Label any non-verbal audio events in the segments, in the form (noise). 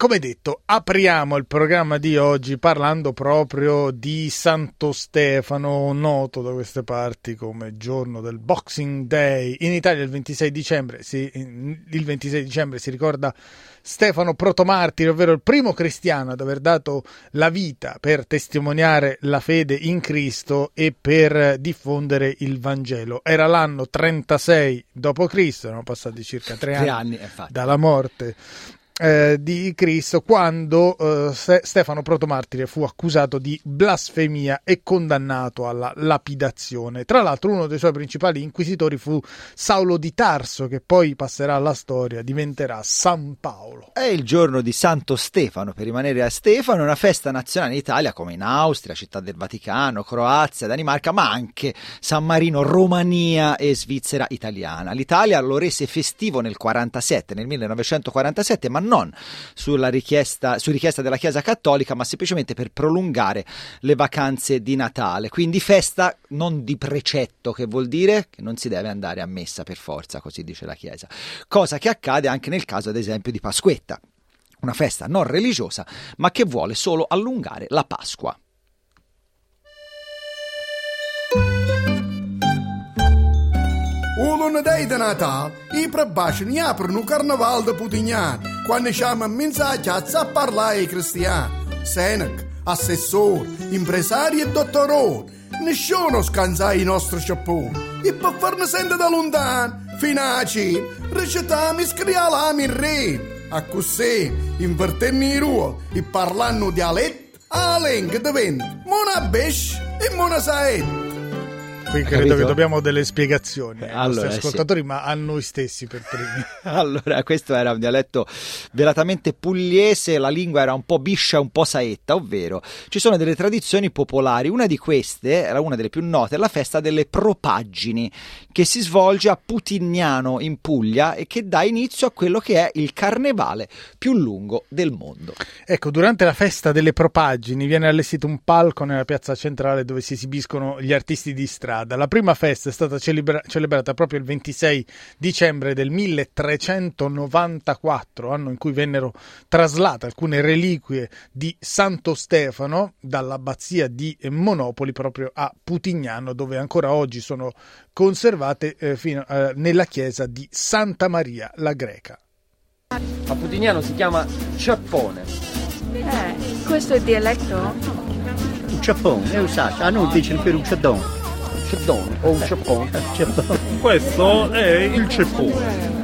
Come detto, apriamo il programma di oggi parlando proprio di Santo Stefano, noto da queste parti come giorno del Boxing Day. In Italia il 26 dicembre si, il 26 dicembre si ricorda Stefano Protomartire, ovvero il primo cristiano ad aver dato la vita per testimoniare la fede in Cristo e per diffondere il Vangelo. Era l'anno 36 d.C., erano passati circa tre anni, anni dalla morte eh, di Cristo quando eh, Stefano Protomartire fu accusato di blasfemia e condannato alla lapidazione. Tra l'altro uno dei suoi principali inquisitori fu Saulo di Tarso che poi passerà alla storia, diventerà San Paolo. È il giorno di Santo Stefano, per rimanere a Stefano, una festa nazionale in Italia come in Austria, Città del Vaticano, Croazia, Danimarca, ma anche San Marino, Romania e Svizzera italiana. L'Italia lo rese festivo nel 47, nel 1947, ma sulla richiesta, su richiesta della Chiesa Cattolica, ma semplicemente per prolungare le vacanze di Natale. Quindi festa non di precetto, che vuol dire che non si deve andare a messa per forza, così dice la Chiesa. Cosa che accade anche nel caso, ad esempio, di Pasquetta, una festa non religiosa, ma che vuole solo allungare la Pasqua. O lunedì di Natale, i prebasci aprono il carnaval di Putignan, quando siamo in mensaggia a parlare ai cristiani. Senac, assessore, impresari e dottoroni, nessuno scansa i nostri sciapponi. E per farne sentire da lontano, fino a ci, recitiamo e scriviamo in re. A così, invertendo i ruoli e parlando dialetto, a lingua diventa mona besh e mona saet. Qui credo Capito? che dobbiamo delle spiegazioni ai allora, nostri ascoltatori, sì. ma a noi stessi per primi. (laughs) allora, questo era un dialetto velatamente pugliese, la lingua era un po' biscia, un po' saetta, ovvero ci sono delle tradizioni popolari. Una di queste, era una delle più note, è la festa delle propaggini, che si svolge a Putignano in Puglia e che dà inizio a quello che è il carnevale più lungo del mondo. Ecco, durante la festa delle propaggini viene allestito un palco nella piazza centrale dove si esibiscono gli artisti di strada strada. La prima festa è stata celebra- celebrata proprio il 26 dicembre del 1394, anno in cui vennero traslate alcune reliquie di Santo Stefano dall'abbazia di Monopoli proprio a Putignano, dove ancora oggi sono conservate eh, fino, eh, nella chiesa di Santa Maria la Greca. A Putignano si chiama Ciappone. Eh, questo è il dialetto? Un ciappone, è usato. Ah, non dice per un ciaddone ceppone o un ceppone. Questo è il ceppone.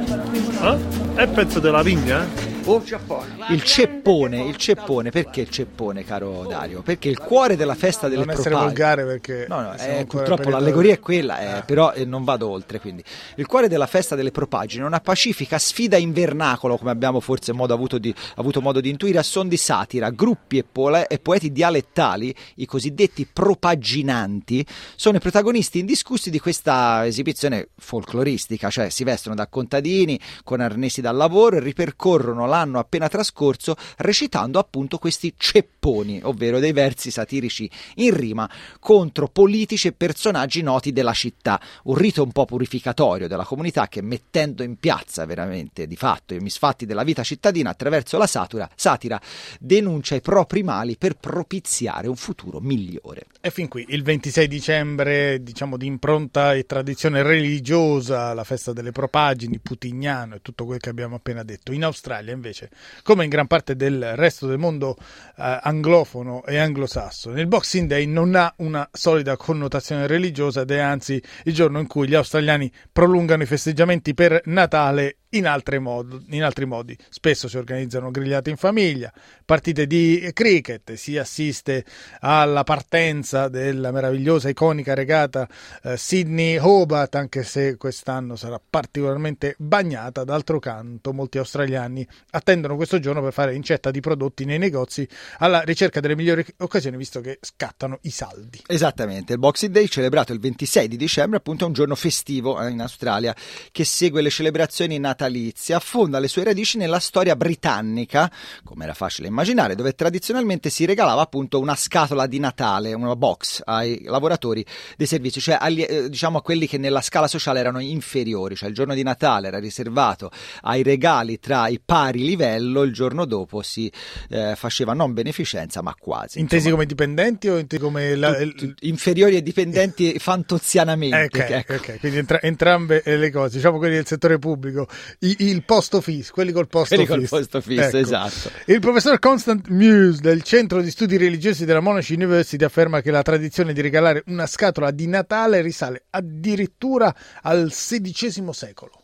Eh? È pezzo della vigna? Un ceppone. Il ceppone, il ceppone, perché il ceppone, caro Dario? Perché il cuore della festa delle propaghe. Non volgare perché. No, no, eh, purtroppo l'allegoria è quella, eh, eh. però eh, non vado oltre. Quindi. Il cuore della festa delle propagine è una pacifica sfida in vernacolo, come abbiamo forse modo avuto, di, avuto, modo di intuire, a son di satira. Gruppi e, pole, e poeti dialettali, i cosiddetti propaginanti, sono i protagonisti indiscussi di questa esibizione folcloristica, cioè si vestono da contadini con arnesi da lavoro e ripercorrono la l'anno appena trascorso recitando appunto questi cepponi, ovvero dei versi satirici in rima contro politici e personaggi noti della città, un rito un po' purificatorio della comunità che mettendo in piazza veramente di fatto i misfatti della vita cittadina attraverso la satura, satira denuncia i propri mali per propiziare un futuro migliore. E fin qui il 26 dicembre, diciamo di impronta e tradizione religiosa, la festa delle propagini, Putignano e tutto quel che abbiamo appena detto. In Australia invece invece, come in gran parte del resto del mondo eh, anglofono e anglosassone, il Boxing Day non ha una solida connotazione religiosa ed è anzi il giorno in cui gli australiani prolungano i festeggiamenti per Natale in, mod- in, altri modi. Spesso si organizzano grigliate in famiglia, partite di cricket, si assiste alla partenza della meravigliosa, iconica regata eh, Sydney Hobart, anche se quest'anno sarà particolarmente bagnata. D'altro canto, molti australiani attendono questo giorno per fare incetta di prodotti nei negozi alla ricerca delle migliori occasioni, visto che scattano i saldi. Esattamente, il Boxing Day, celebrato il 26 di dicembre, appunto è un giorno festivo eh, in Australia che segue le celebrazioni natalizie natalizia affonda le sue radici nella storia britannica, come era facile immaginare, dove tradizionalmente si regalava appunto una scatola di Natale, una box ai lavoratori dei servizi, cioè agli, eh, diciamo a quelli che nella scala sociale erano inferiori, cioè il giorno di Natale era riservato ai regali tra i pari livello, il giorno dopo si eh, faceva non beneficenza ma quasi. Intesi come dipendenti o intesi come... La, inferiori e dipendenti (laughs) fantozianamente. Okay, ecco. ok, quindi entra, entrambe le cose, diciamo quelli del settore pubblico, I, il posto fisso, quelli col posto quelli fisso. Col posto fisso, ecco. esatto. Il professor Constant Muse del Centro di Studi Religiosi della Monash University afferma che la tradizione di regalare una scatola di Natale risale addirittura al XVI secolo.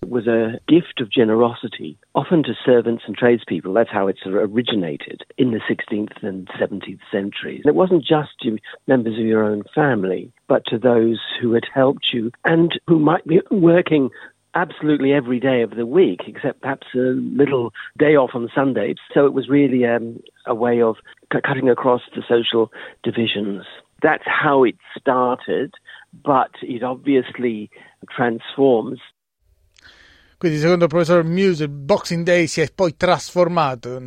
It was a gift of generosity, often to servants and tradespeople. That's how it sort of originated in the 16th and 17th centuries. It wasn't just to members of your own family, but to those who had helped you and who might be working absolutely every day of the week, except perhaps a little day off on Sunday. So it was really um, a way of c- cutting across the social divisions. That's how it started, but it obviously transforms Quindi, secondo il professor Muse, il Boxing Day si è poi trasformato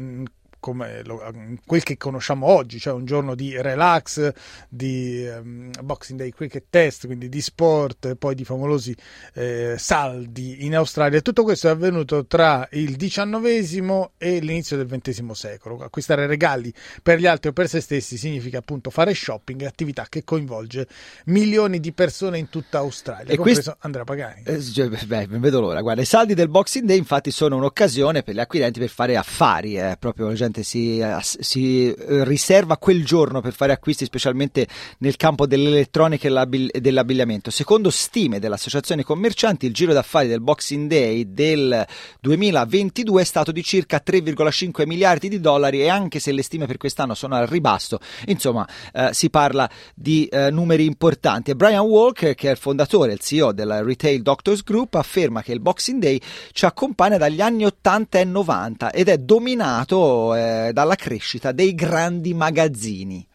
come lo, quel che conosciamo oggi, cioè un giorno di relax, di um, Boxing Day Cricket Test, quindi di sport, poi di favolosi eh, saldi in Australia. Tutto questo è avvenuto tra il XIX e l'inizio del XX secolo. Acquistare regali per gli altri o per se stessi significa appunto fare shopping, attività che coinvolge milioni di persone in tutta Australia, e questo, Andrea Pagani. Eh, cioè, beh, vedo l'ora. Guarda, i saldi del Boxing Day infatti sono un'occasione per gli acquirenti per fare affari, eh, proprio la gente gente si, eh, si, eh, riserva quel giorno per fare acquisti, specialmente nel campo dell'elettronica e dell'abbigliamento. Secondo stime dell'Associazione Commercianti, il giro d'affari del Boxing Day del 2022 è stato di circa 3,5 miliardi di dollari e anche se le stime per quest'anno sono al ribasso, insomma, eh, si parla di eh, numeri importanti. E Brian Walker, che è il fondatore e il CEO della Retail Doctors Group, afferma che il Boxing Day ci accompagna dagli anni 80 e 90 ed è dominato eh, dalla crescita dei grandi magazzini.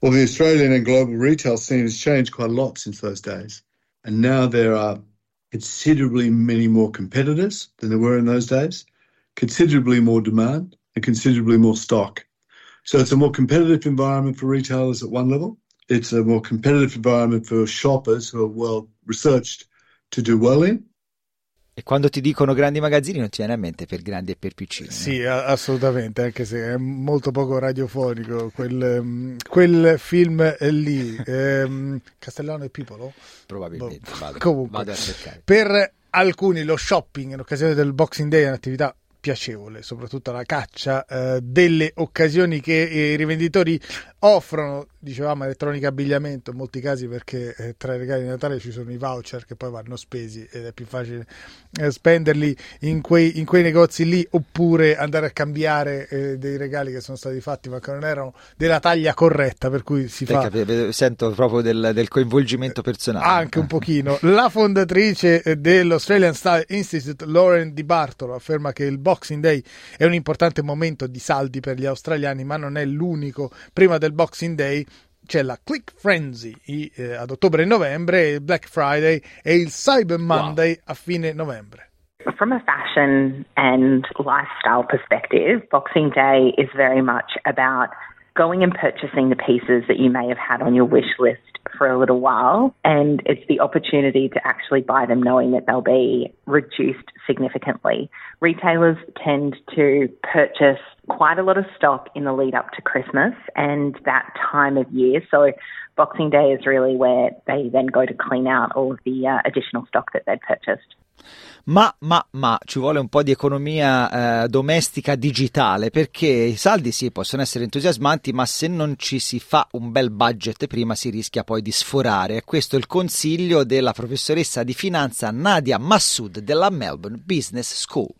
Well, the Australian and global retail scene has changed quite a lot since those days. And now there are considerably many more competitors than there were in those days, considerably more demand, and considerably more stock. So it's a more competitive environment for retailers at one level. It's a more competitive environment for shoppers who are well researched to do well in. E quando ti dicono grandi magazzini non ti viene a mente per grandi e per piccini. Sì, no? assolutamente, anche se è molto poco radiofonico quel, mm, quel film lì. (laughs) ehm, Castellano e Pipolo? Probabilmente, boh. vado, Comunque, vado a cercare. Per alcuni lo shopping in occasione del Boxing Day è un'attività piacevole, soprattutto la caccia eh, delle occasioni che i rivenditori offrono, dicevamo, elettronica abbigliamento in molti casi perché eh, tra i regali di Natale ci sono i voucher che poi vanno spesi ed è più facile eh, spenderli in quei, in quei, negozi lì oppure andare a cambiare eh, dei regali che sono stati fatti ma che non erano della taglia corretta per cui si fa... Capito, sento proprio del, del, coinvolgimento personale. Anche un pochino. La fondatrice dell'Australian Style Institute, Lauren Di Bartolo, afferma che il Boxing Day è un importante momento di saldi per gli australiani ma non è l'unico. Prima del Boxing Day c'è la Click Frenzy eh, ad ottobre e novembre, il Black Friday e il Cyber Monday wow. a fine novembre. From a fashion and lifestyle perspective, Boxing Day is very much about going and purchasing the pieces that you may have had on your wish list for a little while. And it's the opportunity to actually buy them knowing that they'll be reduced significantly. Retailers tend to purchase quite a lot of stock in the lead up to Christmas and that time of year. So Boxing Day is really where they then go to clean out all of the uh, additional stock that they'd purchased. Ma, ma, ma ci vuole un po' di economia eh, domestica digitale perché i saldi sì possono essere entusiasmanti, ma se non ci si fa un bel budget prima si rischia poi di sforare. Questo è il consiglio della professoressa di finanza Nadia Massoud della Melbourne Business School.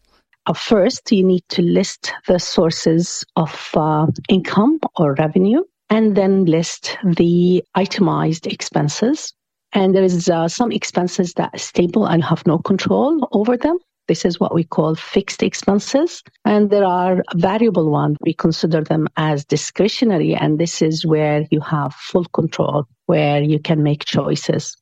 First, you need to list the sources of uh, income or revenue and then list the itemized expenses. And there is uh, some expenses that are stable and have no control over them. This is what we call fixed expenses. And there are variable ones. We consider them as discretionary. And this is where you have full control, where you can make choices.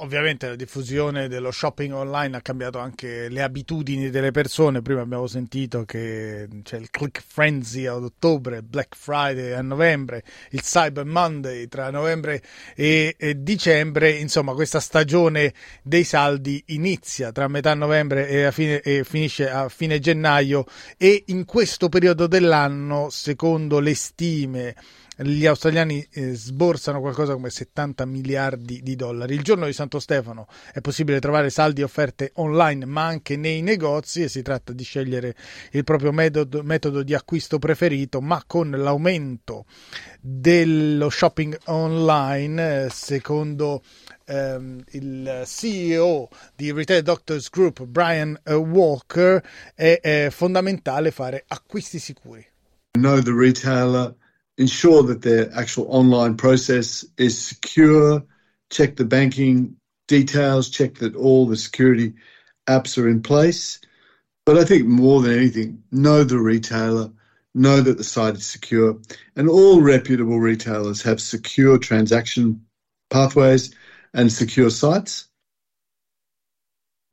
Ovviamente la diffusione dello shopping online ha cambiato anche le abitudini delle persone. Prima abbiamo sentito che c'è il click frenzy ad ottobre, Black Friday a novembre, il Cyber Monday tra novembre e, e dicembre. Insomma, questa stagione dei saldi inizia tra metà novembre e, fine, e finisce a fine gennaio e in questo periodo dell'anno, secondo le stime gli australiani eh, sborsano qualcosa come 70 miliardi di dollari. Il giorno di Santo Stefano è possibile trovare saldi e offerte online, ma anche nei negozi e si tratta di scegliere il proprio metodo, metodo di acquisto preferito, ma con l'aumento dello shopping online, eh, secondo ehm, il CEO di Retail Doctors Group, Brian eh, Walker, è, è fondamentale fare acquisti sicuri. Know the retailer ensure that their actual online process is secure, check the banking details, check that all the security apps are in place. But I think more than anything, know the retailer, know that the site is secure, and all reputable retailers have secure transaction pathways and secure sites.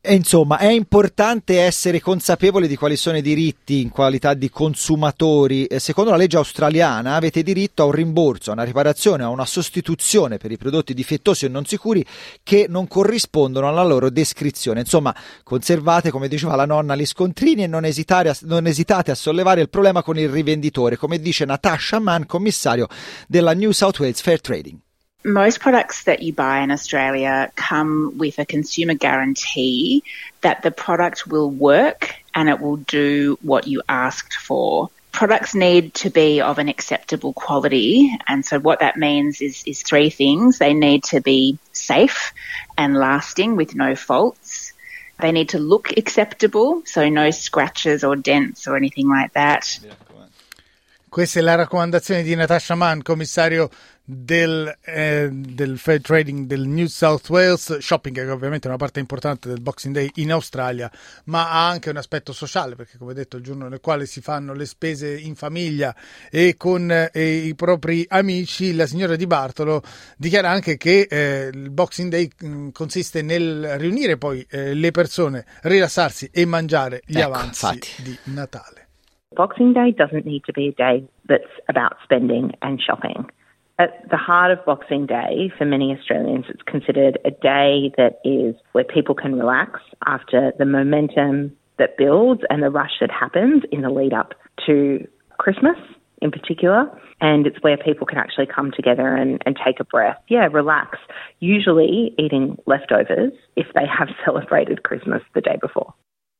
E insomma, è importante essere consapevoli di quali sono i diritti in qualità di consumatori. Secondo la legge australiana avete diritto a un rimborso, a una riparazione, a una sostituzione per i prodotti difettosi e non sicuri che non corrispondono alla loro descrizione. Insomma, conservate, come diceva la nonna, gli scontrini e non, a, non esitate a sollevare il problema con il rivenditore, come dice Natasha Mann, commissario della New South Wales Fair Trading. Most products that you buy in Australia come with a consumer guarantee that the product will work and it will do what you asked for. Products need to be of an acceptable quality. And so what that means is, is three things. They need to be safe and lasting with no faults. They need to look acceptable, so no scratches or dents or anything like that. Yeah. Questa è la raccomandazione di Natasha Mann, commissario del, eh, del fair trading del New South Wales shopping che ovviamente è una parte importante del Boxing Day in Australia ma ha anche un aspetto sociale perché come detto è il giorno nel quale si fanno le spese in famiglia e con eh, i propri amici la signora Di Bartolo dichiara anche che eh, il Boxing Day mh, mm, consiste nel riunire poi eh, le persone rilassarsi e mangiare gli ecco, avanzi infatti. di Natale Boxing Day doesn't need to be a day that's about spending and shopping. At the heart of Boxing Day, for many Australians, it's considered a day that is where people can relax after the momentum that builds and the rush that happens in the lead up to Christmas in particular. And it's where people can actually come together and, and take a breath. Yeah, relax. Usually eating leftovers if they have (laughs) celebrated Christmas the day before.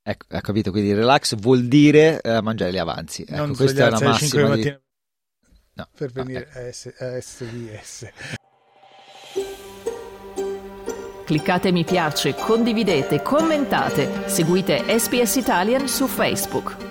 Ecco, ha capito, quindi relax vuol dire eh, mangiare gli avanzi. Ecco, non questa è la massima di... no, per venire a, S- a SVS. Cliccate mi piace, condividete, commentate, seguite SPS Italian su Facebook.